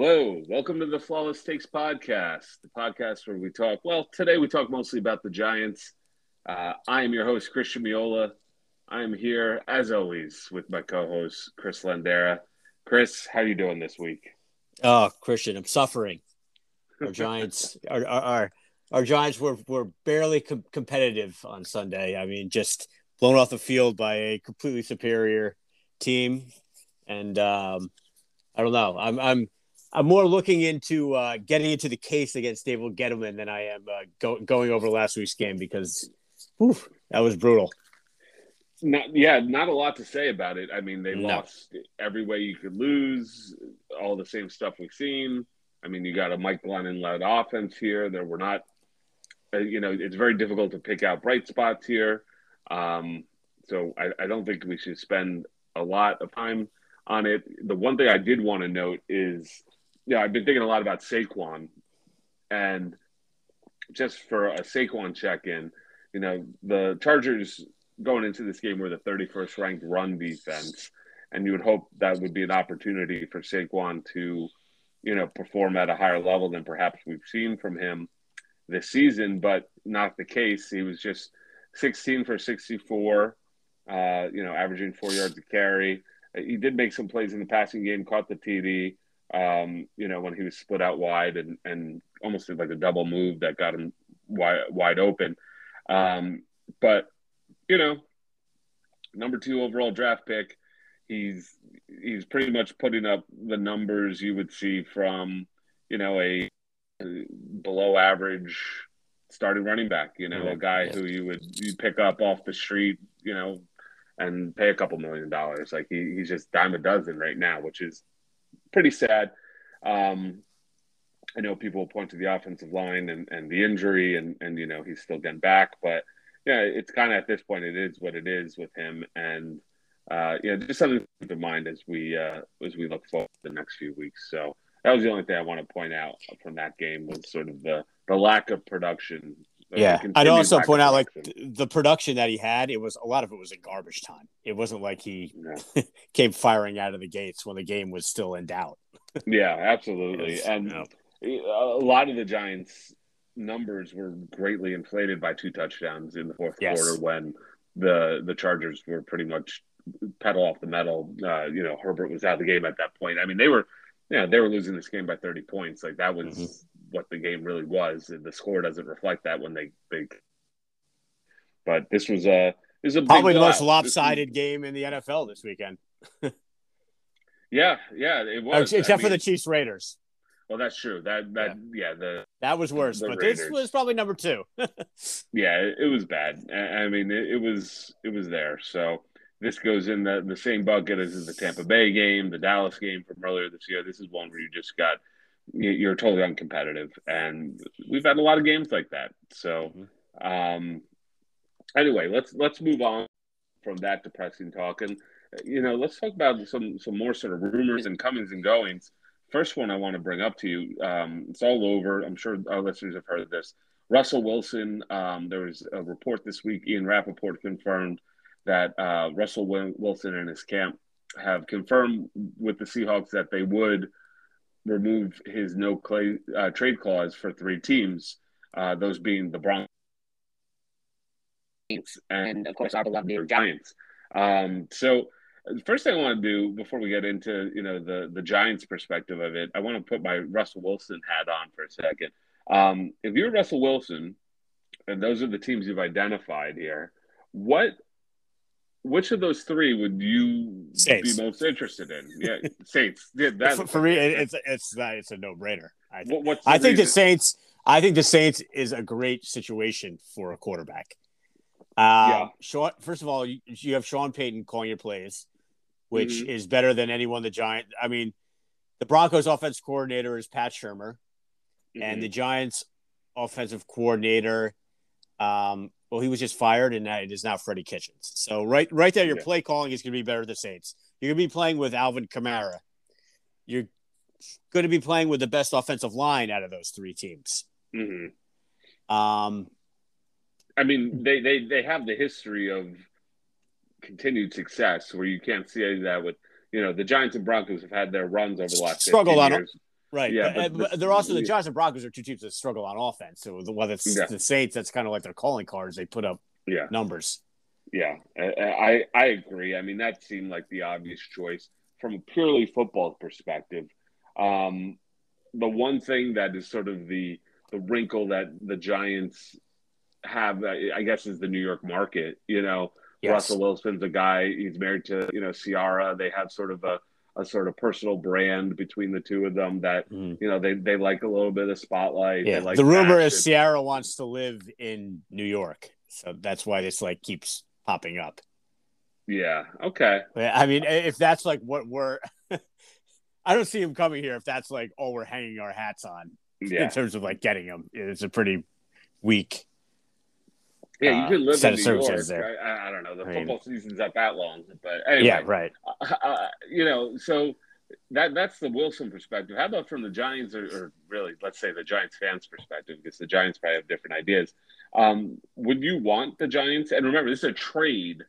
Hello, welcome to the Flawless Takes podcast, the podcast where we talk. Well, today we talk mostly about the Giants. Uh, I am your host, Christian Miola. I am here, as always, with my co-host Chris Landera. Chris, how are you doing this week? Oh, Christian, I'm suffering. Our Giants, our, our, our our Giants were were barely com- competitive on Sunday. I mean, just blown off the field by a completely superior team, and um, I don't know. I'm I'm I'm more looking into uh, getting into the case against David Gettleman than I am uh, go- going over last week's game because whew, that was brutal. Not, yeah, not a lot to say about it. I mean, they No. lost every way you could lose, all the same stuff we've seen. I mean, you got a Mike Glennon led offense here. There were not, uh, you know, it's very difficult to pick out bright spots here. Um, so I, I don't think we should spend a lot of time on it. The one thing I did want to note is, yeah, I've been thinking a lot about Saquon, and just for a Saquon check-in, you know, the Chargers going into this game were the 31st ranked run defense, and you would hope that would be an opportunity for Saquon to, you know, perform at a higher level than perhaps we've seen from him this season, but not the case. He was just 16 for 64, uh, you know, averaging four yards a carry. He did make some plays in the passing game, caught the TD, um, you know, when he was split out wide and, and almost did like a double move that got him wide, wide open. Um, but, you know, number two overall draft pick, he's he's pretty much putting up the numbers you would see from, you know, a below average starting running back, you know, a guy Yeah. who you would you pick up off the street, you know, and pay a couple million dollars. Like he, he's just dime a dozen right now, which is pretty sad. Um, I know people point to the offensive line and, and the injury and, and, you know, he's still getting back, but yeah, it's kind of at this point, it is what it is with him. And, uh, know, just something to keep in mind as we, uh, as we look forward to the next few weeks. So that was the only thing I want to point out from that game was sort of the, the lack of production. The Yeah, I'd also point out like the production that he had. It was a lot of it was in garbage time. It wasn't like he Yeah. came firing out of the gates when the game was still in doubt. Yeah, absolutely. Yes, And no. a lot of the Giants' numbers were greatly inflated by two touchdowns in the fourth Yes. quarter when the the Chargers were pretty much pedal off the metal. Uh, you know, Herbert was out of the game at that point. I mean, they were, yeah, they were losing this game by thirty points. Like that was Mhm. What the game really was. And the score doesn't reflect that when they they. But this was a this was a big Probably the most. This was- lopsided game in the NFL this weekend, Yeah, yeah, it uh, was. I except for mean, the Chiefs Raiders. well, that's true. That that yeah, the That was worse, but this was probably number two. yeah, it, it was bad. I I mean, it, it was it was there. So this goes in the, the same bucket as the Tampa Bay game, the Dallas game from earlier this year. This is one where you just got you're totally uncompetitive, and we've had a lot of games like that. So, um, anyway, let's let's move on from that depressing talk, and you know, let's talk about some some more sort of rumors and comings and goings. First one I want to bring up to you. Um, it's all over. I'm sure our listeners have heard of this. Russell Wilson. Um, there was a report this week. Ian Rapoport confirmed that uh, Russell Wilson and his camp have confirmed with the Seahawks that they would remove his no clay, uh, trade clause for three teams, uh, those being the Broncos and, of course, our beloved New Giants. Um, so, the first thing I want to do before we get into you know the the Giants' perspective of it, I want to put my Russell Wilson hat on for a second. Um, if you're Russell Wilson, and those are the teams you've identified here, what which of those three would you Saints. be most interested in? Yeah, Saints. Yeah, that, for, for me, it's it's it's a no brainer. I think. What- the I think the? Saints. I think the Saints is a great situation for a quarterback. Uh, Yeah. Sean, first of all, you, you have Sean Payton calling your plays, which Mhm. is better than anyone. The Giant. I mean, the Broncos' offense coordinator is Pat Shurmur, and Mhm. the Giants' offensive coordinator. Um, well, he was just fired, and that it is now Freddie Kitchens. So right, right there, your Yeah. play calling is going to be better than the Saints. You're going to be playing with Alvin Kamara. You're going to be playing with the best offensive line out of those three teams. Mhm. Um, I mean, they, they they have the history of continued success where you can't see that with you know the Giants and Broncos have had their runs over the last Struggled on- years. Right. Yeah, but, but they're also the. Giants and Broncos are two teams that struggle on offense. So the whether it's Yeah. the Saints, that's kind of like their calling cards. They put up Yeah. numbers. Yeah, I, I agree. I mean, that seemed like the obvious choice from a purely football perspective. Um, the one thing that is sort of the the wrinkle that the Giants have, I I guess, is the New York market. You know, Yes. Russell Wilson's a guy. He's married to you know Ciara. They have sort of a a sort of personal brand between the two of them that Mhm. you know they they like a little bit of spotlight. Yeah. Like the rumor is. Ciara wants to live in New York, so that's why this like keeps popping up. yeah. Okay. I mean, if that's like what we're, I don't see him coming here if that's like all we're hanging our hats on Yeah. in terms of like getting him. It's a pretty weak. Yeah, you uh, can live set in New York. there. I, I, don't know. The I mean- football season's not that long, but anyway, Yeah, right. uh, uh, you know, so that that's the Wilson perspective. How about from the Giants, or, or really, let's say the Giants fans' perspective, because the Giants probably have different ideas. Um, would you want the Giants? And remember, this is a trade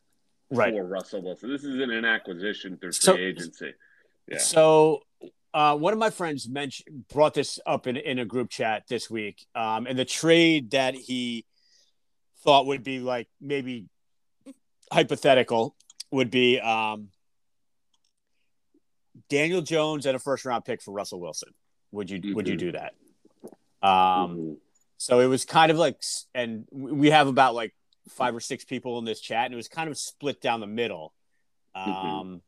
Right. for Russell Wilson. This isn't an acquisition through free So- agency. Yeah. So, uh, one of my friends mentioned brought this up in in a group chat this week, um, and the trade that he thought would be like maybe hypothetical would be um, Daniel Jones and a first round pick for Russell Wilson. Would you would you Mhm. do that? Um, Mhm. so it was kind of like, and we have about like five or six people in this chat, and it was kind of split down the middle. Um, Mhm.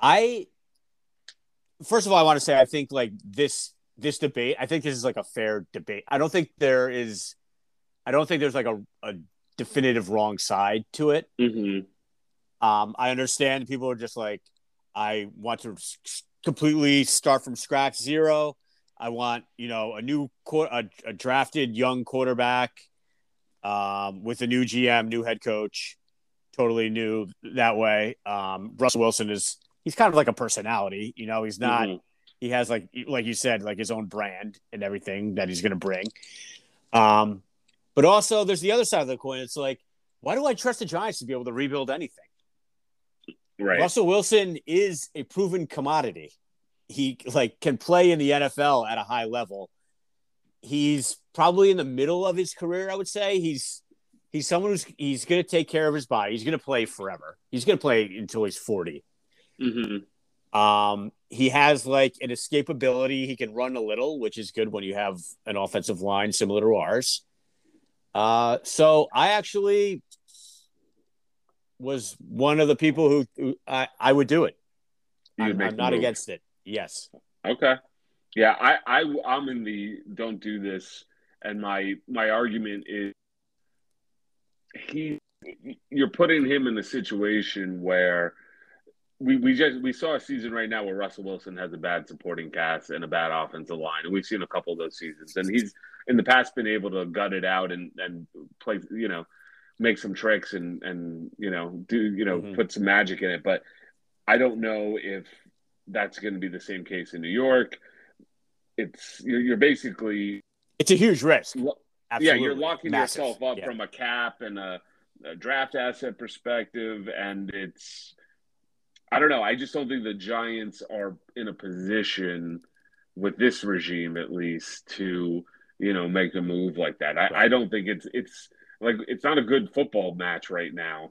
I first of all, I want to say I think like this this debate. I think this is like a fair debate. I don't think there is. I don't think there's like a, a definitive wrong side to it. Mhm. Um, I understand people are just like, I want to completely start from scratch zero. I want you know a new a, a drafted young quarterback um, with a new GM, new head coach, totally new that way. Um, Russell Wilson is he's kind of like a personality. You know, he's not. Mhm. He has like like you said, like his own brand and everything that he's going to bring. Um, but also there's the other side of the coin. It's like, why do I trust the Giants to be able to rebuild anything? Right. Russell Wilson is a proven commodity. He like can play in the NFL at a high level. He's probably in the middle of his career, I would say. He's he's someone who's he's going to take care of his body. He's going to play forever. He's going to play until he's 40. Mhm. Um, he has like an escapability. He can run a little, which is good when you have an offensive line similar to ours. Uh, so I actually was one of the people who, who I, I would do it. I'm, I'm not move. against it. Yes. Okay. Yeah, I, I I'm in the don't do this, and my my argument is he you're putting him in a situation where we we just we saw a season right now where Russell Wilson has a bad supporting cast and a bad offensive line, and we've seen a couple of those seasons, and he's in the past been able to gut it out and and play you know make some tricks and and you know do you know Mhm. put some magic in it, but I don't know if that's going to be the same case in New York. It's you're, you're basically It's a huge risk. yeah you're locking Massive. yourself up Yeah. from a cap and a, a draft asset perspective, and it's I don't know. I just don't think the Giants are in a position with this regime, at least, to you know make a move like that. I, I don't think it's it's like it's not a good football match right now.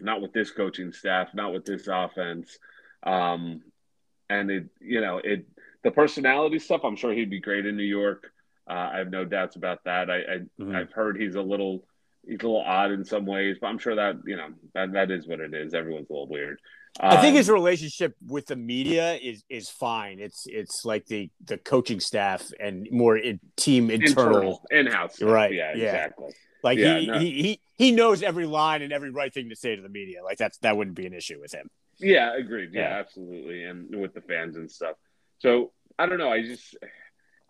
Not with this coaching staff, not with this offense. Um, and it, you know, it the personality stuff. I'm sure he'd be great in New York. Uh, I have no doubts about that. I, I Mhm. I've heard he's a little he's a little odd in some ways, but I'm sure that you know that that is what it is. Everyone's a little weird. I think Um, his relationship with the media is is fine. It's it's like the the coaching staff and more in, team internal. internal in-house, stuff. Right, Yeah, yeah. exactly. Like Yeah, he, no. he he he knows every line and every right thing to say to the media. Like that's that wouldn't be an issue with him. Yeah, agreed. Yeah, Yeah. absolutely, and with the fans and stuff. So I don't know. I just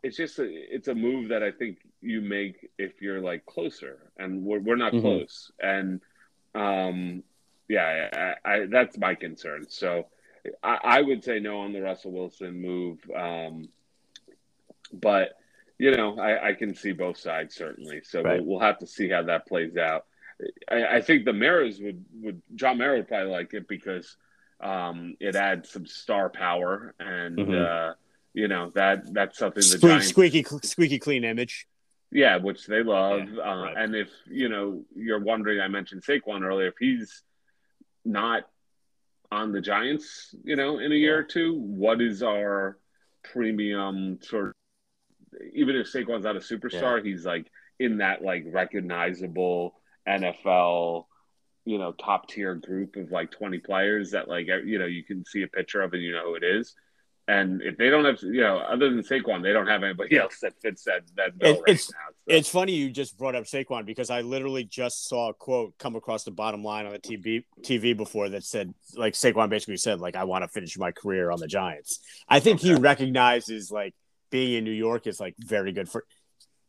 it's just a, it's a move that I think you make if you're like closer, and we're we're not Mhm. close, and um, yeah, I, I, that's my concern. So I, I would say no on the Russell Wilson move, um, but you know I, I can see both sides certainly. So Right. we'll, we'll have to see how that plays out. I, I think the Maras would would John Mara would probably like it because um, it adds some star power and Mhm. uh, you know that that's something the Squeak, Giants, squeaky, squeaky clean image. yeah, which they love. Yeah, uh, right. And if you know you're wondering, I mentioned Saquon earlier. If he's not on the Giants, you know, in a year Yeah. or two, what is our premium sort? Of, even if Saquon's not a superstar, he's like in that like recognizable NFL, you know, top tier group of like 20 players that like you know you can see a picture of and you know who it is. And if they don't have, you know, other than Saquon, they don't have anybody else that fits that that bill It- right now. It's funny you just brought up Saquon because I literally just saw a quote come across the bottom line on the TV TV before that said like Saquon basically said like I want to finish my career on the Giants. I think he recognizes like being in New York is like very good for.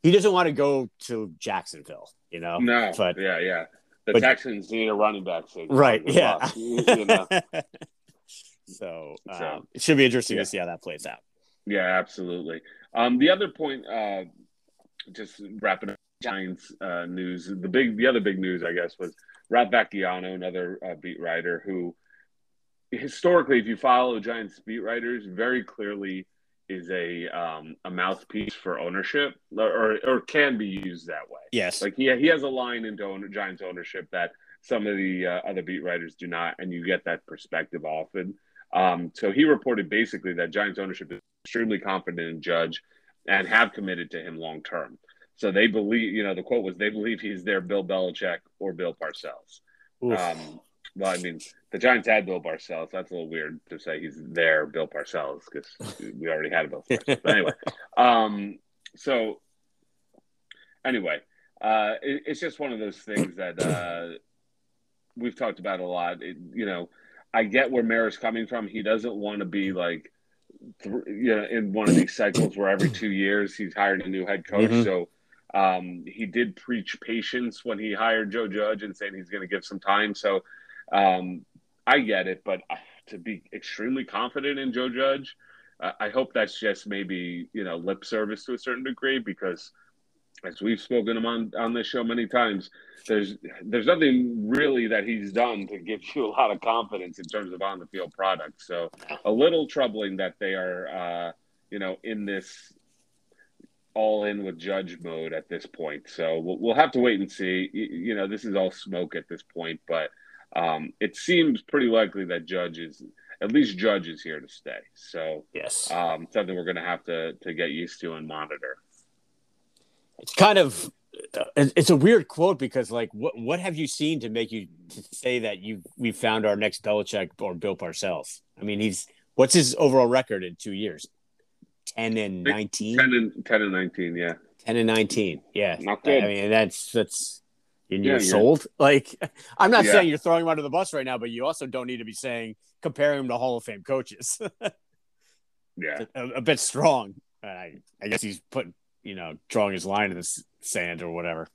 He doesn't want to go to Jacksonville, you know. no, but- yeah, yeah. The but- Texans need a running back. Right? Yeah. you know? so, um, So, it should be interesting yeah. to see how that plays out. Yeah, absolutely. Um, the other point, uh, just wrapping up Giants uh, news. The big, the other big news, I guess, was Rob Vacchiano, another uh, beat writer who, historically, if you follow Giants beat writers, very clearly is a um, a mouthpiece for ownership, or or can be used that way. Yes. Like he he has a line into owner, Giants ownership that some of the uh, other beat writers do not, and you get that perspective often. Um, so he reported basically that Giants ownership is extremely confident in Judge and have committed to him long term. So they believe, you know, the quote was they believe he's their Bill Belichick or Bill Parcells. Oof. Um, well, I mean, the Giants had Bill Parcells. That's a little weird to say he's their Bill Parcells because we already had a Bill Parcells. But anyway, um, so anyway, uh, it, it's just one of those things that uh, we've talked about a lot. It, you know, I get where Mara's coming from. He doesn't want to be like, th- you know, in one of these cycles where every two years he's hired a new head coach. Mhm. So um, he did preach patience when he hired Joe Judge and saying he's going to give some time. So um, I get it, but uh, to be extremely confident in Joe Judge, uh, I hope that's just maybe you know lip service to a certain degree because as we've spoken him on on this show many times, there's there's nothing really that he's done to give you a lot of confidence in terms of on the field product. So a little troubling that they are uh, you know in this all in with Judge mode at this point. So we'll, we'll have to wait and see. You, you know, this is all smoke at this point, but um, it seems pretty likely that Judge is at least Judge is here to stay. So yes. um, something we're going to have to to get used to and monitor. It's kind of it's it's a weird quote because like what what have you seen to make you say that you we found our next Belichick or Bill Parcells? I mean, he's what's his overall record in two years? Ten and 19? 10 and 10 and 19, yeah. 10 and nineteen. Yeah, Not good. I mean, that's that's Yeah, you're you're- sold. Like, I'm not Yeah. saying you're throwing him under the bus right now, but you also don't need to be saying comparing him to Hall of Fame coaches. Yeah. a, a bit strong. I, I guess he's putting, you know, drawing his line in the sand or whatever.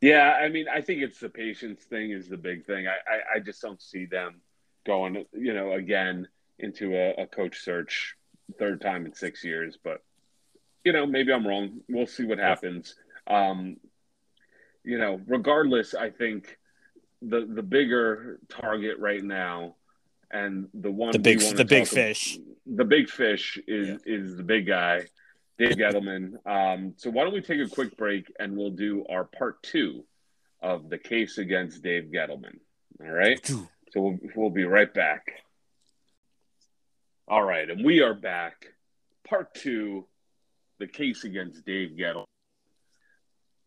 Yeah, I mean, I think it's the patience thing is the big thing. I, I, I just don't see them going, you know, again into a, a coach search third time in six years. But, you know, maybe I'm wrong. We'll see what happens. Um, you know, regardless, I think the the bigger target right now and the one The big, the big talk- fish. the big fish is is the big guy, Dave Gettleman. Um, so why don't we take a quick break and we'll do our part two of the case against Dave Gettleman. All right. So we'll, we'll be right back. All right, and we are back. Part two, the case against Dave Gettleman.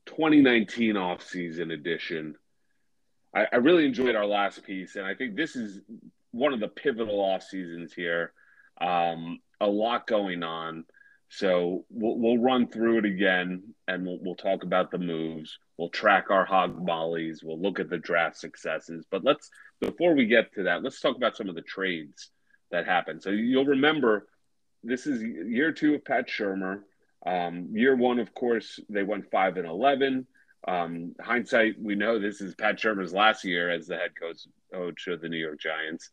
2019 offseason edition. I, I really enjoyed our last piece, and I think this is one of the pivotal off seasons here. Um, a lot going on. So we'll, we'll run through it again and we'll, we'll talk about the moves. We'll track our hog mollies. We'll look at the draft successes. But let's, before we get to that, let's talk about some of the trades that happened. So you'll remember this is year two of Pat Shurmur. Um, year one, of course, they went 5 and 11. Um, hindsight, we know this is Pat Shurmur's last year as the head coach, coach of the New York Giants.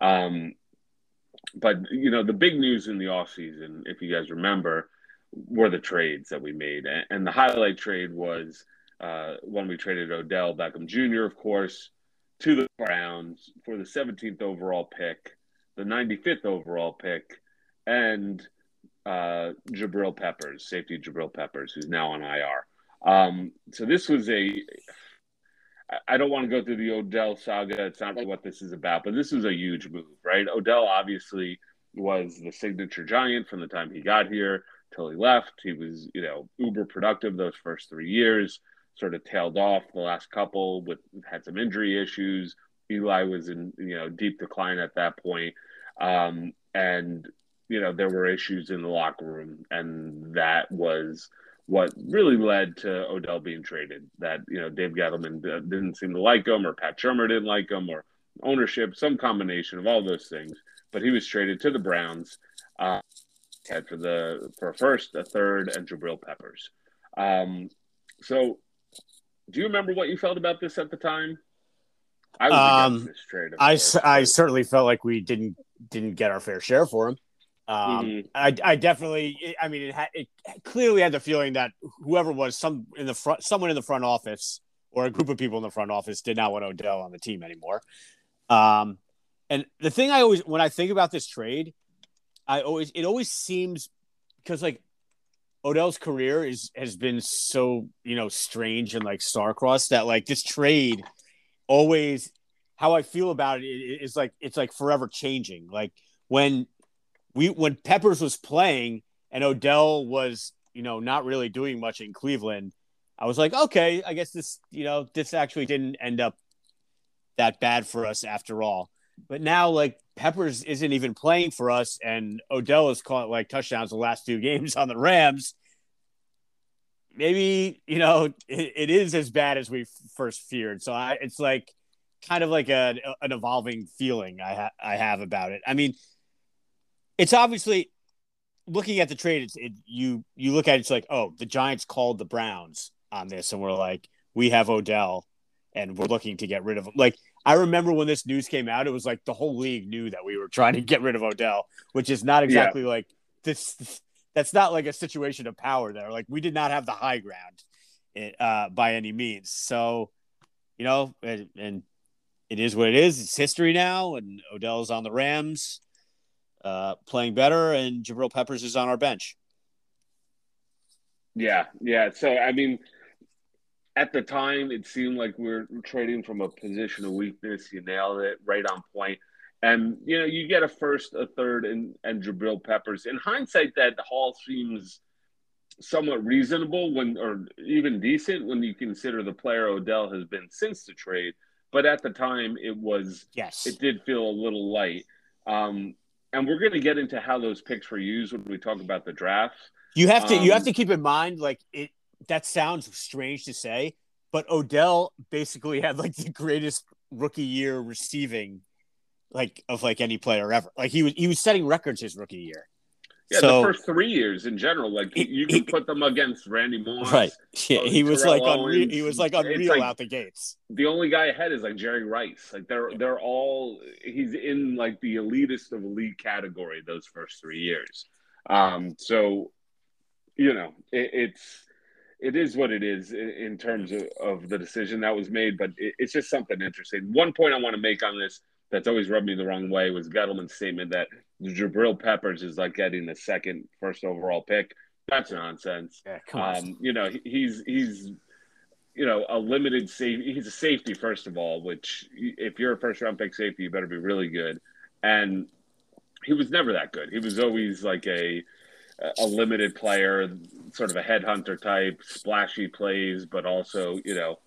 Um, but you know the big news in the offseason, if you guys remember, were the trades that we made, and, the highlight trade was uh, when we traded Odell Beckham Jr., of course, to the Browns for the 17th overall pick, the 95th overall pick, and uh, Jabril Peppers, safety Jabril Peppers, who's now on IR. Um, so this was a. I don't want to go through the Odell saga. It's not really what this is about, but this was a huge move, right? Odell obviously was the signature giant from the time he got here till he left. He was, you know, uber productive those first three years. Sort of tailed off the last couple with had some injury issues. Eli was in, you know, deep decline at that point. Um, and you know there were issues in the locker room, and that was what really led to Odell being traded. That you know Dave Gettleman didn't seem to like him, or Pat Shurmur didn't like him, or ownership, some combination of all those things. But he was traded to the Browns. Uh, had for the for a first, a third, and Jabril Peppers. Um, so, do you remember what you felt about this at the time? I was um, this trade. I, I certainly felt like we didn't didn't get our fair share for him. Um, mm-hmm. I, I definitely, I mean, it, had, it clearly had the feeling that whoever was some in the front, someone in the front office or a group of people in the front office did not want Odell on the team anymore. Um, and the thing I always, when I think about this trade, I always, it always seems because like Odell's career is has been so you know strange and like star-crossed that like this trade always how I feel about it is like it's like forever changing. Like when we when Peppers was playing and Odell was, you know, not really doing much in Cleveland, I was like, okay, I guess this, you know, this actually didn't end up that bad for us after all. But now, like Peppers isn't even playing for us, and Odell has caught like touchdowns the last two games on the Rams. Maybe you know it, it is as bad as we first feared. So I, it's like kind of like a, an evolving feeling I ha- I have about it. I mean, it's obviously looking at the trade. It's it, you you look at it, it's like oh the Giants called the Browns on this and we're like we have Odell and we're looking to get rid of him. Like I remember when this news came out, it was like the whole league knew that we were trying to get rid of Odell, which is not exactly yeah. like this. That's not like a situation of power there. Like we did not have the high ground uh, by any means. So, you know, and, and it is what it is. It's history now, and Odell's on the Rams uh, playing better, and Jabril Peppers is on our bench. Yeah, yeah. So I mean, at the time, it seemed like we are trading from a position of weakness. You nailed it, right on point. And you know, you get a first, a third, and and Jabril Peppers. In hindsight, that haul seems somewhat reasonable when, or even decent when you consider the player Odell has been since the trade. But at the time, it was yes, it did feel a little light. Um, and we're going to get into how those picks were used when we talk about the drafts. You have to um, you have um, to keep in mind like it that sounds strange to say, but Odell basically had like the greatest rookie year receiving like of like any player ever. Like he was he was setting records his rookie year. Yeah, so, the first three years in general, like he, you can put them against Randy Moss. Right. Yeah, he was like unreal. He was like unreal like, out the gates. The only guy ahead is like Jerry Rice. Like they're they're all he's in like the elitist of elite category those first three years. Um, so you know it, it's it is what it is in, in terms of, of, the decision that was made, but it, it's just something interesting. One point I want to make on this that's always rubbed me the wrong way was Gettleman's statement that Jabril Peppers is like getting the second first overall pick. That's nonsense. Yeah, come on. Um, you know, he's he's you know a limited safety. He's a safety first of all, which if you're a first round pick safety, you better be really good. And he was never that good. He was always like a a limited player, sort of a headhunter type, splashy plays, but also you know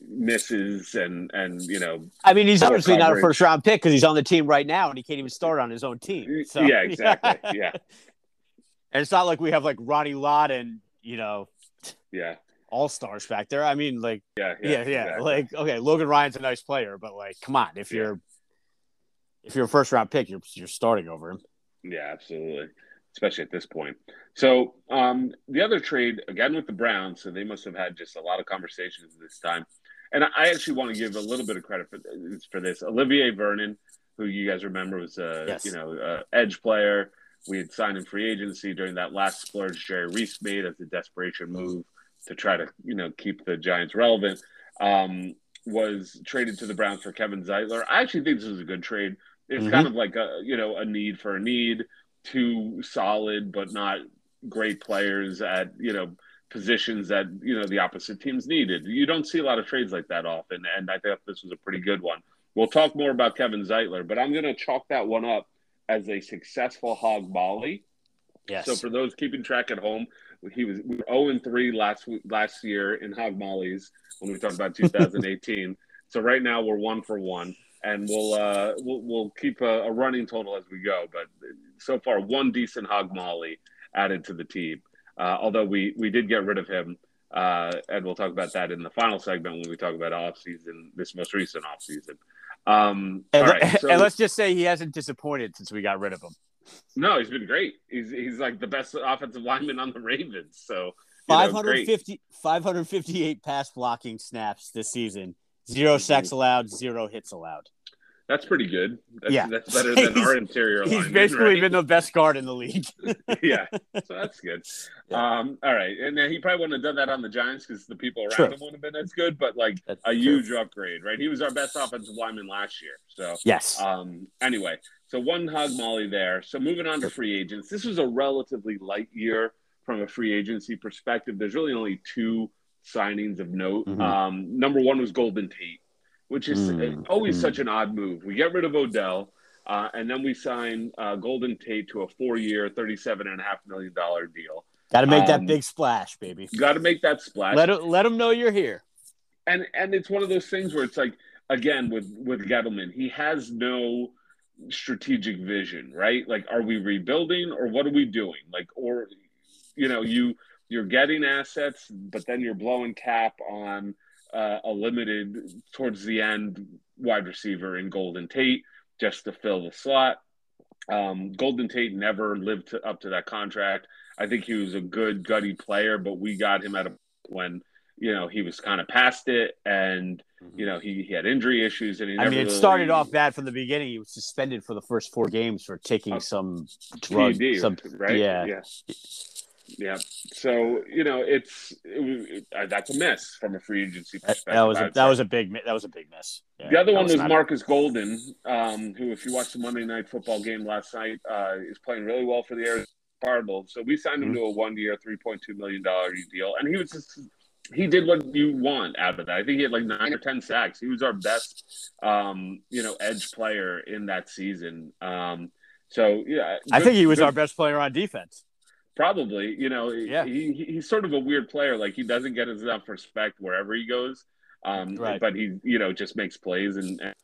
misses and and you know. I mean, he's obviously coverage. not a first round pick because he's on the team right now and he can't even start on his own team. So, yeah, exactly. Yeah. and it's not like we have like Ronnie Lott and you know. Yeah. All stars back there. I mean, like, yeah, yeah, yeah. yeah. Exactly. Like, okay, Logan Ryan's a nice player, but like, come on, if you're if you're a first round pick, you're you're starting over him. Yeah, absolutely especially at this point. So um, the other trade again with the Browns, so they must have had just a lot of conversations this time. And I actually want to give a little bit of credit for, for this. Olivier Vernon, who you guys remember was a yes. you know a edge player. We had signed in free agency during that last splurge Jerry Reese made as a desperation move to try to you know keep the Giants relevant. Um, was traded to the Browns for Kevin Zeitler. I actually think this was a good trade. It's mm-hmm. kind of like a you know a need for a need two solid but not great players at you know positions that you know the opposite teams needed. You don't see a lot of trades like that often, and I thought this was a pretty good one. We'll talk more about Kevin Zeitler, but I'm going to chalk that one up as a successful hog molly. Yes. So for those keeping track at home, he was we were 0 and 3 last last year in hog mollies when we talked about 2018. so right now we're one for one, and we'll uh, we'll, we'll keep a, a running total as we go. But so far, one decent hog molly added to the team. Uh, although we we did get rid of him, uh, and we'll talk about that in the final segment when we talk about off season, this most recent off season. Um, and, right, so, and let's just say he hasn't disappointed since we got rid of him. No, he's been great. He's he's like the best offensive lineman on the Ravens. So 550, 558 pass blocking snaps this season. 0 mm-hmm. sacks allowed, zero hits allowed. That's pretty good. That's, yeah, that's better than our interior. He's basically right? been the best guard in the league. yeah, so that's good. Yeah. Um, all right, and then he probably wouldn't have done that on the Giants because the people around true. him wouldn't have been as good. But like that's a true. huge upgrade, right? He was our best offensive lineman last year. So yes. Um, anyway, so one hog molly there. So moving on to free agents. This was a relatively light year from a free agency perspective. There's really only two signings of note. Mm-hmm. Um, number one was Golden Tate which is mm, always mm. such an odd move. We get rid of Odell, uh, and then we sign uh, Golden Tate to a four-year, thirty-seven and a half million dollar deal. Got to make um, that big splash, baby. Got to make that splash. Let let them know you're here. And and it's one of those things where it's like again with with Gettleman, he has no strategic vision, right? Like, are we rebuilding or what are we doing? Like, or you know, you you're getting assets, but then you're blowing cap on uh, a limited towards the end wide receiver in Golden Tate just to fill the slot. Um, Golden Tate never lived to, up to that contract. I think he was a good gutty player, but we got him at a when you know he was kind of past it, and mm-hmm. you know he, he had injury issues, and he. I mean, it started off bad from the beginning. He was suspended for the first four games for taking uh, some drug, TD, some right? Yeah. yeah. Yeah. So you know, it's it, it, that's a miss from a free agency perspective. That was a, that was a big that was a big miss. Yeah, the other one was, was Marcus Golden, um, who, if you watched the Monday Night Football game last night, uh, is playing really well for the Arizona Cardinals. So we signed him mm-hmm. to a one-year, three point two million dollar deal, and he was just he did what you want out of that. I think he had like nine or ten sacks. He was our best, um, you know, edge player in that season. Um, so yeah, good, I think he was good. our best player on defense. Probably, you know, yeah. he, he's sort of a weird player. Like he doesn't get enough respect wherever he goes. Um, right. But he, you know, just makes plays and, and,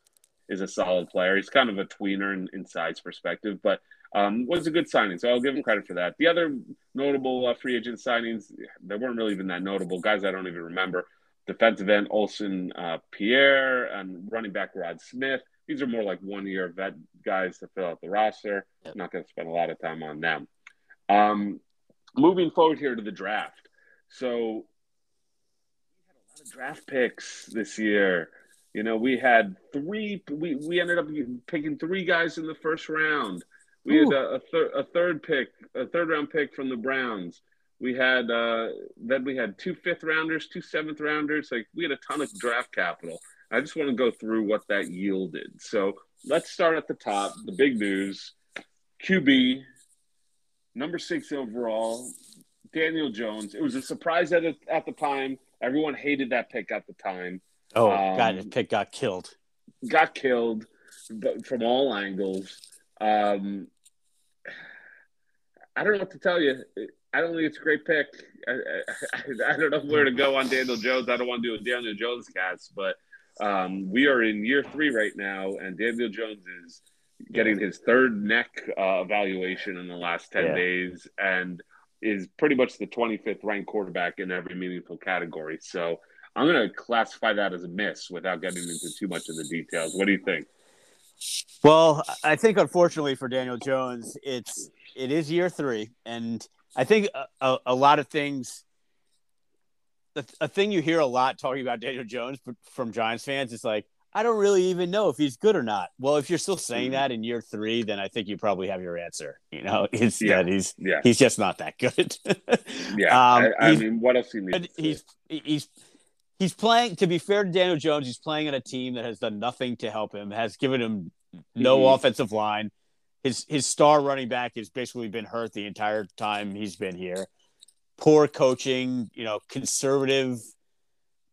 is a solid player. He's kind of a tweener in, in size perspective, but um, was a good signing. So I'll give him credit for that. The other notable uh, free agent signings, they weren't really even that notable. Guys I don't even remember. Defensive end Olsen uh, Pierre and running back Rod Smith. These are more like one year vet guys to fill out the roster. Not going to spend a lot of time on them. Um, moving forward here to the draft. So we had a lot of draft picks this year. You know, we had three. We, we ended up picking three guys in the first round. We Ooh. had a, a, thir- a third pick, a third round pick from the Browns. We had uh, then we had two fifth rounders, two seventh rounders. Like we had a ton of draft capital. I just want to go through what that yielded. So let's start at the top. The big news: QB number six overall, Daniel Jones. It was a surprise at, at the time. Everyone hated that pick at the time. Oh, um, God, the pick got killed. Got killed from all angles. Um, I don't know what to tell you. I don't think it's a great pick. I, I, I, don't know where to go on Daniel Jones. I don't want to do a Daniel Jones cast, but um, we are in year three right now, and Daniel Jones is – getting his third neck uh, evaluation in the last 10 yeah. days and is pretty much the 25th ranked quarterback in every meaningful category. So I'm going to classify that as a miss without getting into too much of the details. What do you think? Well, I think unfortunately for Daniel Jones, it's it is year three, and I think a, a lot of things. A thing you hear a lot talking about Daniel Jones from Giants fans is like, I don't really even know if he's good or not. Well, if you're still saying mm-hmm. that in year three, then I think you probably have your answer. You know, it's yeah. that he's yeah. he's just not that good. yeah, um, I, I mean, what else he needs? He's he's he's playing. To be fair to Daniel Jones, he's playing on a team that has done nothing to help him, has given him no mm-hmm. offensive line. his his star running back has basically been hurt the entire time he's been here. Poor coaching, you know, conservative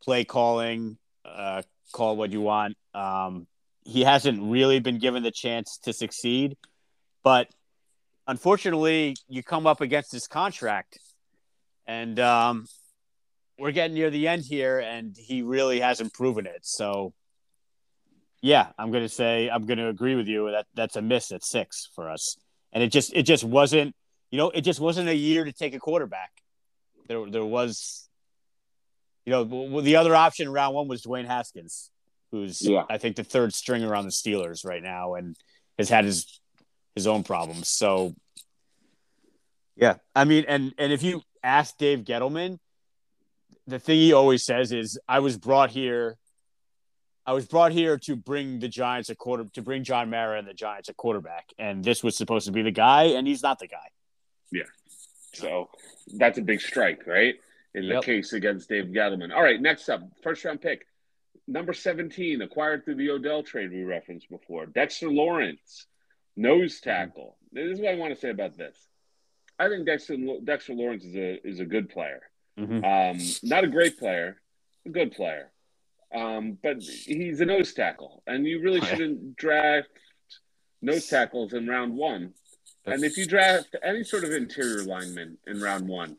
play calling, uh, call what you want. Um, he hasn't really been given the chance to succeed, but unfortunately, you come up against his contract, and um, we're getting near the end here, and he really hasn't proven it. So, yeah, I'm going to say I'm going to agree with you that that's a miss at six for us, and it just it just wasn't you know it just wasn't a year to take a quarterback. There there was, you know, the other option in round one was Dwayne Haskins, who's yeah. I think the third stringer on the Steelers right now, and has had his his own problems. So, yeah, I mean, and and if you ask Dave Gettleman, the thing he always says is, "I was brought here." I was brought here to bring the Giants a quarter to bring John Mara and the Giants a quarterback, and this was supposed to be the guy, and he's not the guy. Yeah, so that's a big strike, right? In the yep. case against Dave Gettleman. All right, next up, first round pick, number seventeen, acquired through the Odell trade we referenced before, Dexter Lawrence, nose tackle. This is what I want to say about this. I think Dexter Dexter Lawrence is a is a good player. Mm-hmm. Um, not a great player, a good player. Um, but he's a nose tackle, and you really shouldn't draft nose tackles in round one. That's... And if you draft any sort of interior lineman in round one,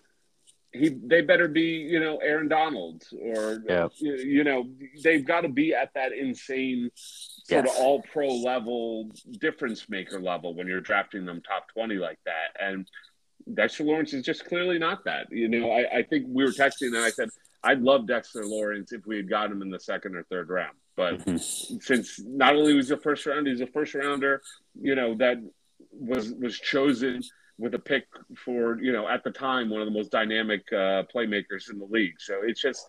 he they better be you know Aaron Donald or yeah. you, you know they've got to be at that insane sort yes. of all pro level difference maker level when you're drafting them top 20 like that and Dexter Lawrence is just clearly not that. You know, I, I think we were texting and I said, I'd love Dexter Lawrence if we had got him in the second or third round. But mm-hmm. since not only was a first round, he's a first rounder, you know, that was was chosen with a pick for, you know, at the time one of the most dynamic uh, playmakers in the league. So it's just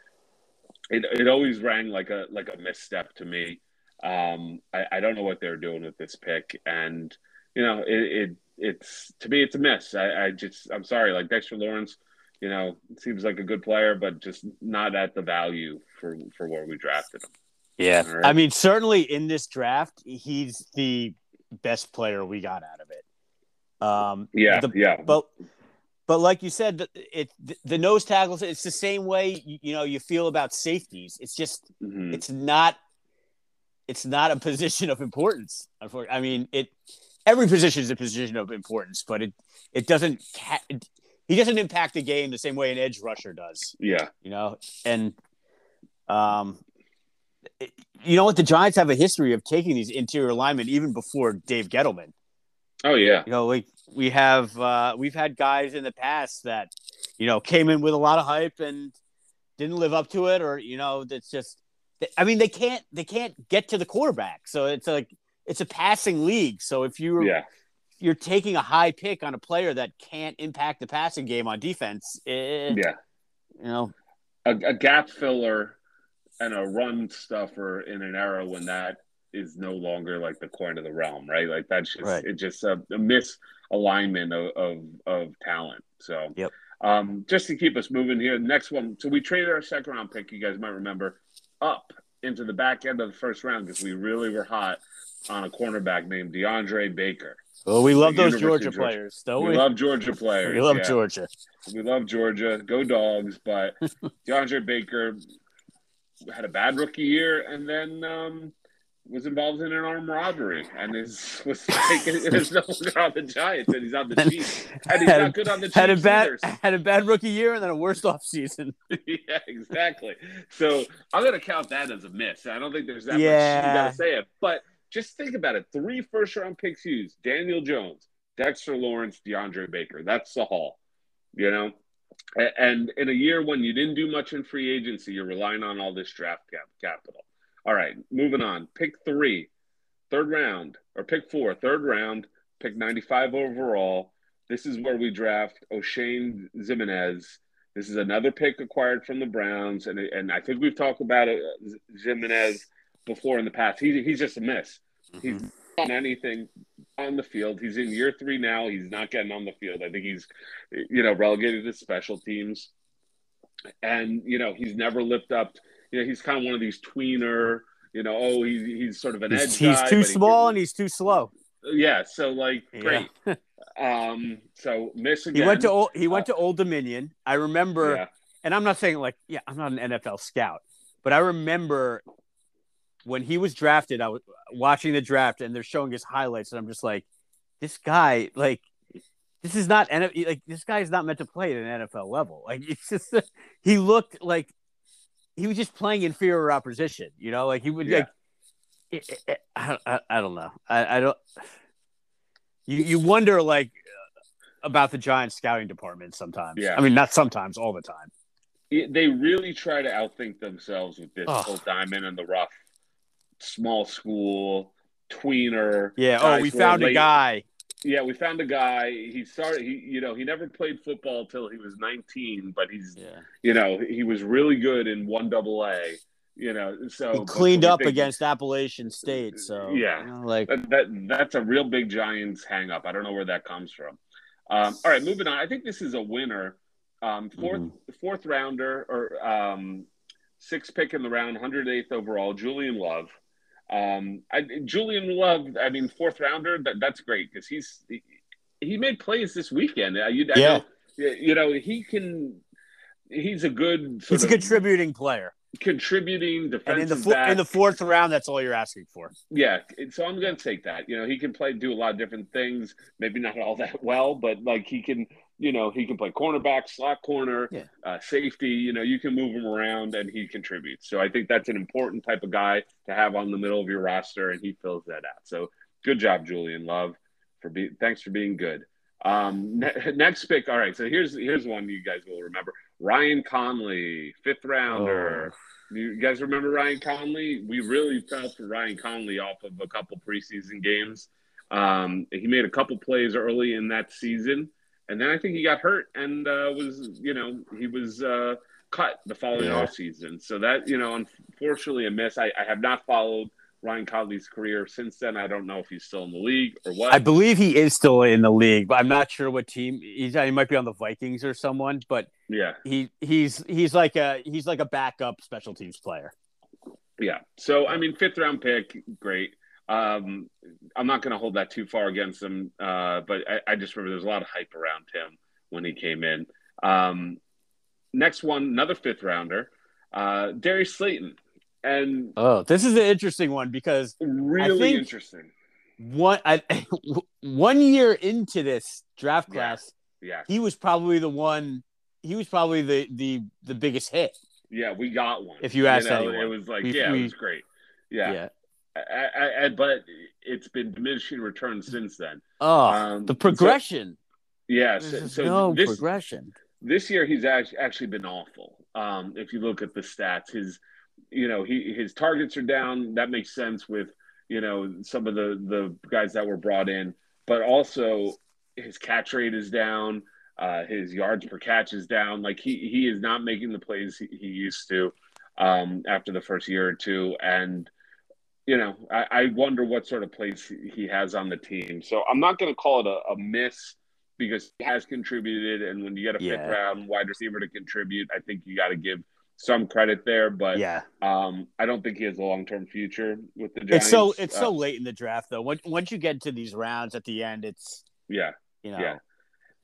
it, it always rang like a like a misstep to me. Um, I, I don't know what they're doing with this pick, and you know, it, it it's to me it's a miss. I, I just I'm sorry, like Dexter Lawrence, you know, seems like a good player, but just not at the value for for where we drafted him. Yeah, right? I mean, certainly in this draft, he's the best player we got out of it. Um, yeah, the, yeah, but but like you said, it the, the nose tackles. It's the same way you, you, know you feel about safeties. It's just mm-hmm. it's not it's not a position of importance. I mean, it every position is a position of importance, but it it doesn't he doesn't impact the game the same way an edge rusher does. Yeah, you know, and um, it, you know what? The Giants have a history of taking these interior linemen even before Dave Gettleman. Oh yeah, you know, like we have uh, we've had guys in the past that you know came in with a lot of hype and didn't live up to it, or you know, that's just. I mean, they can't they can't get to the quarterback, so it's like it's a passing league. So if you're yeah. you're taking a high pick on a player that can't impact the passing game on defense, eh, yeah, you know, a, a, gap filler and a run stuffer in an era when that is no longer like the coin of the realm, right? Like that's just right. it's just a, a misalignment of, of, of talent. So yep. Um, just to keep us moving here, the next one. So we traded our second round pick. You guys might remember up into the back end of the first round because we really were hot on a cornerback named DeAndre Baker. Well, we love those Georgia, Georgia, players, don't we? We love Georgia players. We love yeah. Georgia. We love Georgia. Go dogs! But DeAndre Baker had a bad rookie year, and then um, was involved in an armed robbery, and is was taken. is no longer on the Giants, and he's on the Chiefs, and he's not good on the Chiefs. Had a bad either. had a bad rookie year, and then a worst off season. yeah, exactly. So I'm going to count that as a miss. I don't think there's that yeah. much you got to say it, but just think about it. Three first round picks used Daniel Jones, Dexter Lawrence, DeAndre Baker. That's the haul, you know? And in a year when you didn't do much in free agency, you're relying on all this draft cap- capital. All right, moving on. Pick three, third round, or pick four, third round, pick 95 overall. This is where we draft Oshane Ximines. This is another pick acquired from the Browns, and and I think we've talked about it, Ximines before in the past. He, he's just a miss. Mm-hmm. He's on anything on the field. He's in year three now. He's not getting on the field. I think he's, you know, relegated to special teams. And, you know, he's never lived up. You know, he's kind of one of these tweener, you know, oh, he's, he's sort of an he's, edge He's guy, too small he and he's too slow. Yeah, so like great. Yeah. um, so miss again. He went to old, he went uh, to Old Dominion. I remember, yeah. and I'm not saying like yeah, I'm not an NFL scout, but I remember when he was drafted. I was watching the draft, and they're showing his highlights, and I'm just like, this guy, like, this is not like this guy is not meant to play at an NFL level. Like, it's just he looked like he was just playing inferior opposition. You know, like he would yeah. like. It, it, I, I, I don't know. I, I don't you you wonder like about the Giants scouting department sometimes. Yeah. I mean, not sometimes, all the time. They really try to outthink themselves with this whole diamond in the rough, small school, tweener. Yeah. Oh, we found late. a guy. Yeah, we found a guy. He started. He, you know, he never played football till he was 19, but he's, yeah. you know, he was really good in one double A you know so he cleaned up think, against appalachian state so yeah you know, like that, that, that's a real big giants hang up i don't know where that comes from um, all right moving on i think this is a winner um, 4th mm-hmm. fourth rounder or um, sixth pick in the round 108th overall julian love um, I, julian love i mean fourth rounder that, that's great because he's he, he, made plays this weekend uh, you, yeah. Know, you know he can he's a good he's a contributing player contributing defensive and in the back. in the fourth round. That's all you're asking for. Yeah, so I'm going to take that. You know, he can play, do a lot of different things. Maybe not all that well, but like he can. You know, he can play cornerback, slot corner, yeah. uh, safety. You know, you can move him around, and he contributes. So I think that's an important type of guy to have on the middle of your roster, and he fills that out. So good job, Julian Love, for being. Thanks for being good. Um, ne- next pick. All right, so here's here's one you guys will remember. Ryan Connelly, fifth rounder. Oh. You guys remember Ryan Connelly? We really fell for Ryan Connelly off of a couple preseason games. Um, he made a couple plays early in that season, and then I think he got hurt and uh, was, you know, he was uh, cut the following yeah. off season. So that, you know, unfortunately a miss. I, I have not followed Ryan Connelly's career since then. I don't know if he's still in the league or what. I believe he is still in the league, but I'm not sure what team he's. He might be on the Vikings or someone, but yeah, he he's he's like a he's like a backup special teams player. Yeah. So I mean, fifth round pick, great. Um, I'm not going to hold that too far against him, uh, but I, I, just remember there's a lot of hype around him when he came in. Um, next one, another fifth rounder, uh, Darius Slayton. And oh, this is an interesting one because really interesting. One I, one year into this draft class, yeah. yeah, he was probably the one. He was probably the the the biggest hit. Yeah, we got one. If you ask you know, anyone, it was like, we, yeah, we, it was great. Yeah, yeah. I, I, but it's been diminishing returns since then. Oh, um, the progression. So, yeah, so, so no this, progression. This year, he's actually actually been awful. Um, if you look at the stats, his you know, he his targets are down. That makes sense with you know some of the the guys that were brought in, but also his catch rate is down. Uh, his yards per catch is down. Like he he is not making the plays he, he used to um, after the first year or two, and you know I, I wonder what sort of place he has on the team. So I'm not going to call it a, a, miss because he has contributed, and when you get a yeah. fifth round wide receiver to contribute, I think you got to give some credit there, but yeah, um, I don't think he has a long term future with the Giants. It's so it's uh, so late in the draft though. Once once you get to these rounds at the end, it's yeah, you know, yeah.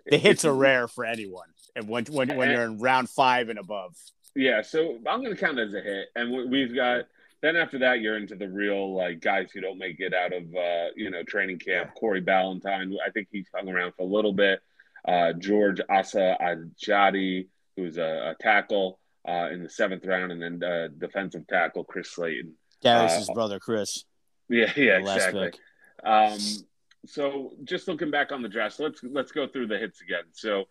the hits are rare for anyone, and when when when you're in round five and above. Yeah, so I'm going to count it as a hit, and we've got. Then after that, you're into the real like guys who don't make it out of uh, you know training camp. Corey Ballentine, I think he hung around for a little bit. Uh, George Asafo-Adjei, who's a, a tackle uh, in the seventh round, and then uh, defensive tackle Chris Slayton. Darius's uh, brother, Chris. Yeah, yeah, exactly. Um, so just looking back on the draft, so let's let's go through the hits again. So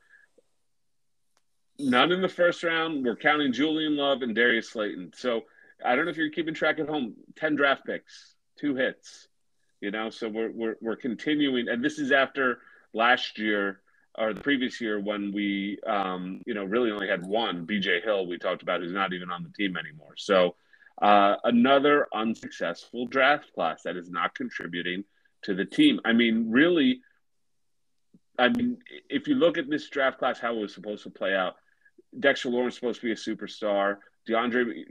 none in the first round. We're counting Julian Love and Darius Slayton. So I don't know if you're keeping track at home. Ten draft picks, two hits. You know, so we're we're we're continuing, and this is after last year or the previous year when we, um, you know, really only had one BJ Hill we talked about who's not even on the team anymore. So uh, another unsuccessful draft class that is not contributing to the team. I mean, really, I mean, if you look at this draft class, how it was supposed to play out, Dexter Lawrence supposed to be a superstar. DeAndre,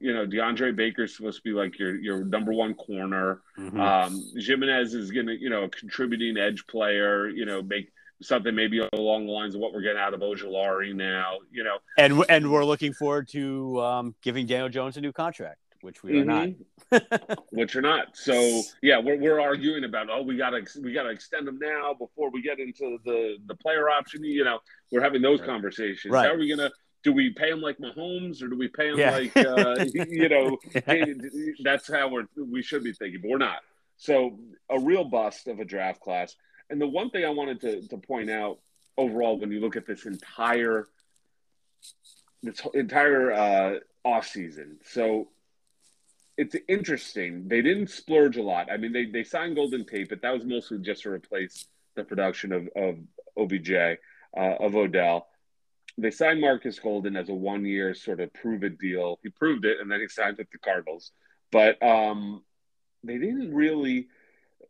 you know, DeAndre Baker's supposed to be like your your number one corner. Mm-hmm. Um, Ximines is going to, you know, a contributing edge player. You know, make something maybe along the lines of what we're getting out of Ojulari now. You know, and and we're looking forward to um, giving Daniel Jones a new contract which we are mm-hmm. not. which are not. So yeah, we're, we're arguing about oh we gotta we gotta extend them now before we get into the the player option. You know, we're having those right. conversations. Right. How are we gonna? Do we pay them like Mahomes or do we pay them yeah. like uh, you know? That's how we're we should be thinking, but we're not. So a real bust of a draft class. And the one thing I wanted to to point out overall when you look at this entire this entire uh, off season. So it's interesting. They didn't splurge a lot. I mean, they, they signed Golden Tate, but that was mostly just to replace the production of, of OBJ, uh, of Odell. They signed Marcus Golden as a one year sort of prove it deal. He proved it, and then he signed with the Cardinals. But um, they didn't really.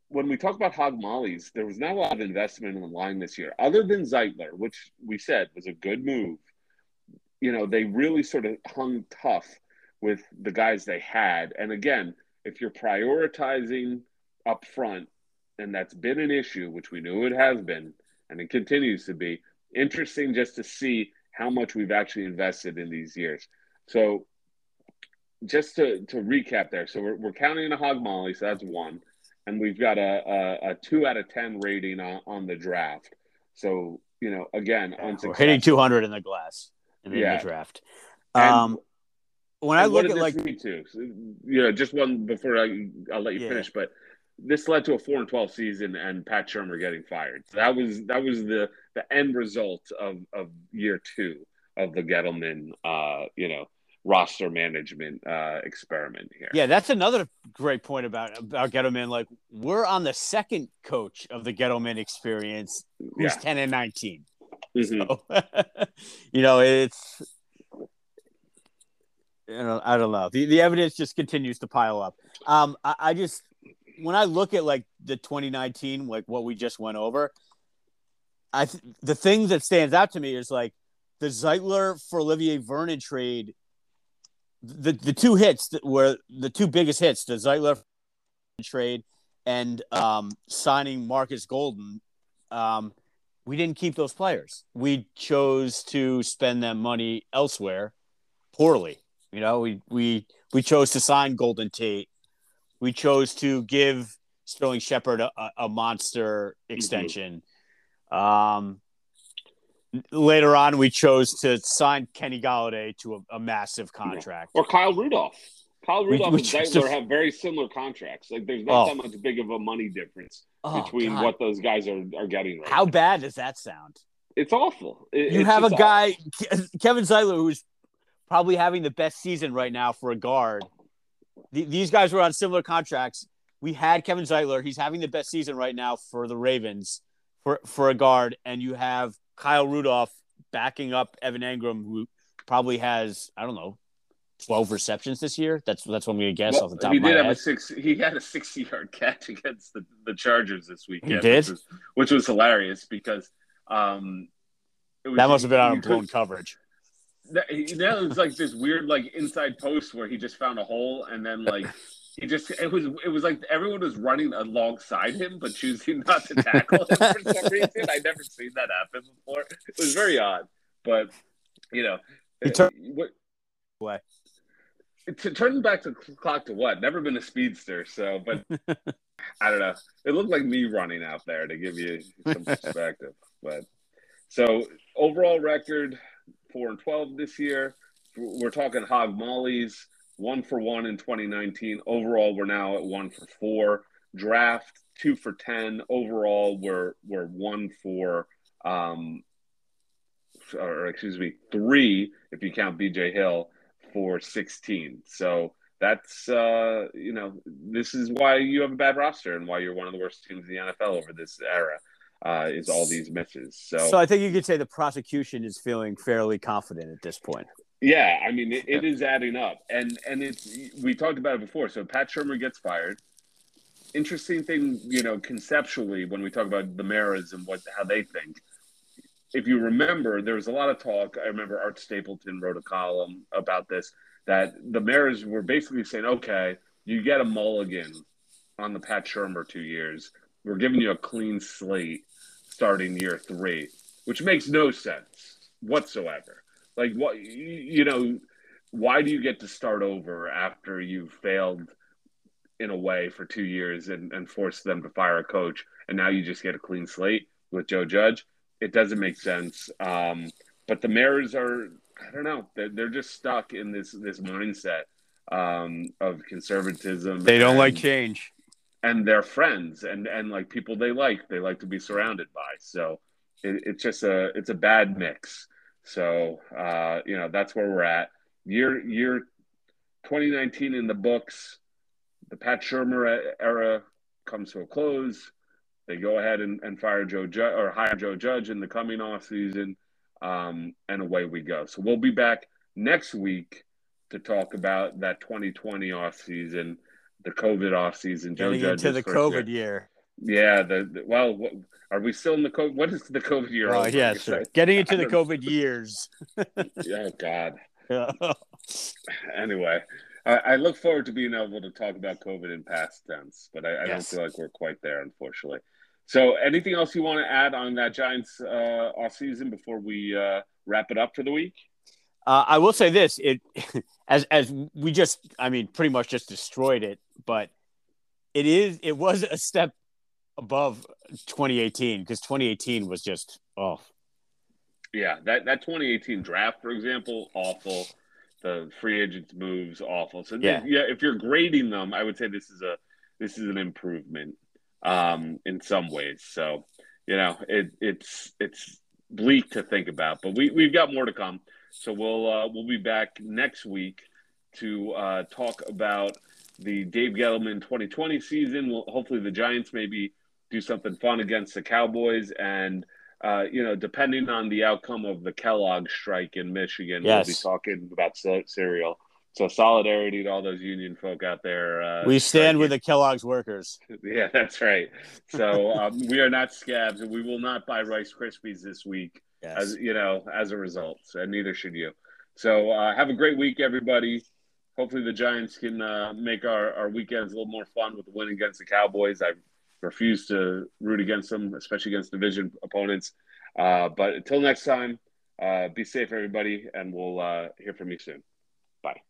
When we talk about hog mollies, there was not a lot of investment in the line this year, other than Zeitler, which we said was a good move. You know, they really sort of hung tough with the guys they had. And again, if you're prioritizing up front, and that's been an issue, which we knew it has been, and it continues to be, interesting just to see how much we've actually invested in these years. So just to, to recap there, so we're, we're counting a hog molly, so that's one. And we've got a, a, a two out of 10 rating on, on the draft. So, you know, again, yeah, we're hitting 200 in the glass in the, yeah. the draft. Um, when I look at like too, so, you know, just one before I I'll let you yeah. finish, but this led to a four and twelve season and Pat Shurmur getting fired. So that was that was the the end result of of year two of the Gettleman, uh, you know, roster management uh, experiment here. Yeah, that's another great point about about Gettleman. Like we're on the second coach of the Gettleman experience, who's yeah. ten and 19 mm-hmm. So, you know, it's you know, I don't know. The the evidence just continues to pile up. Um, I, I just when I look at like the 2019, like what we just went over, I th- the thing that stands out to me is like the Zeitler for Olivier Vernon trade. The the two hits that were the two biggest hits, the Zeitler trade and um, signing Marcus Golden. Um, we didn't keep those players. We chose to spend that money elsewhere poorly. You know, we we we chose to sign Golden Tate. We chose to give Sterling Shepard a, a monster extension. Mm-hmm. Um, later on, we chose to sign Kenny Golladay to a, a massive contract, or Kyle Rudolph. Kyle Rudolph we, we and Zeitler to... have very similar contracts. Like, there's not oh. that much big of a money difference oh, between God. what those guys are, are getting. Right How now. bad does that sound? It's awful. It, you have a guy, awful. Kevin Zeitler, who's probably having the best season right now for a guard. The, these guys were on similar contracts. We had Kevin Zeitler. He's having the best season right now for the Ravens for, for a guard. And you have Kyle Rudolph backing up Evan Engram, who probably has, I don't know, 12 receptions this year. That's that's what I'm going to guess well, off the top he of my did have head. A six, he had a 60 yard catch against the, the Chargers this weekend. He did? Which was, which was hilarious because um, was, that must have been on a blown coverage that, it was like this weird like inside post where he just found a hole and then like he just it was it was like everyone was running alongside him but choosing not to tackle him for some reason. I never seen that happen before. It was very odd, but you know, he uh, turned what way. To turn back to clock to what? Never been a speedster, so but I don't know. It looked like me running out there to give you some perspective, but so overall record four and twelve this year. We're talking hog mollies, one for one in 2019. Overall, we're now at one for four. Draft two for ten. Overall, we're we're one for um, or excuse me, three if you count BJ Hill for 16. So that's uh, you know this is why you have a bad roster and why you're one of the worst teams in the NFL over this era uh, is all these misses. So, so I think you could say the prosecution is feeling fairly confident at this point. Yeah, I mean it, it is adding up, and and it's we talked about it before. So Pat Shurmur gets fired. Interesting thing, you know, conceptually when we talk about the Maras and what how they think. if you remember, there was a lot of talk. I remember Art Stapleton wrote a column about this that the Maras were basically saying, okay, you get a mulligan on the Pat Shurmur two years. We're giving you a clean slate starting year three, which makes no sense whatsoever. Like, what, you know, why do you get to start over after you've failed in a way for two years and, and force them to fire a coach and now you just get a clean slate with Joe Judge? It doesn't make sense. Um, but the Maras are, I don't know, they're, they're just stuck in this this mindset um, of conservatism. They don't and, like change, and they're friends and and like people they like. They like to be surrounded by. So it, it's just a it's a bad mix. So uh, you know that's where we're at. Year year 2019 in the books. The Pat Shurmur era comes to a close. They go ahead and, and fire Joe Judge or hire Joe Judge in the coming off season, um, and away we go. So we'll be back next week to talk about that 2020 off season, the COVID off season. Joe Getting into the COVID year. year. Yeah. The, the, well, what, are we still in the COVID? What is the COVID year? Oh, yeah, sure. Getting into the COVID years. oh God. anyway, I, I, look forward to being able to talk about COVID in past tense, but I, I yes. don't feel like we're quite there, unfortunately. So, anything else you want to add on that Giants uh, off season before we uh, wrap it up for the week? Uh, I will say this: it as as we just, I mean, pretty much just destroyed it, but it is it was a step above 2018 because 2018 was just oh. Yeah that that 2018 draft for example awful. The free agents moves awful. So yeah. yeah if you're grading them i would say this is a this is an improvement um in some ways. So you know it it's it's bleak to think about but we we've got more to come. So we'll uh, we'll be back next week to uh, talk about the Dave Gettleman 2020 season. We'll, hopefully, the Giants maybe do something fun against the Cowboys, and uh, you know, depending on the outcome of the Kellogg strike in Michigan, yes. we'll be talking about cereal. So solidarity to all those union folk out there. Uh, we stand with the Kellogg's workers. Yeah, that's right. So um, we are not scabs, and we will not buy Rice Krispies this week yes. as you know, as a result, and neither should you. So uh, have a great week, everybody. Hopefully, the Giants can uh, make our, our weekends a little more fun with the win against the Cowboys. I refuse to root against them, especially against division opponents. Uh, but until next time, uh, be safe, everybody, and we'll uh, hear from you soon. Bye.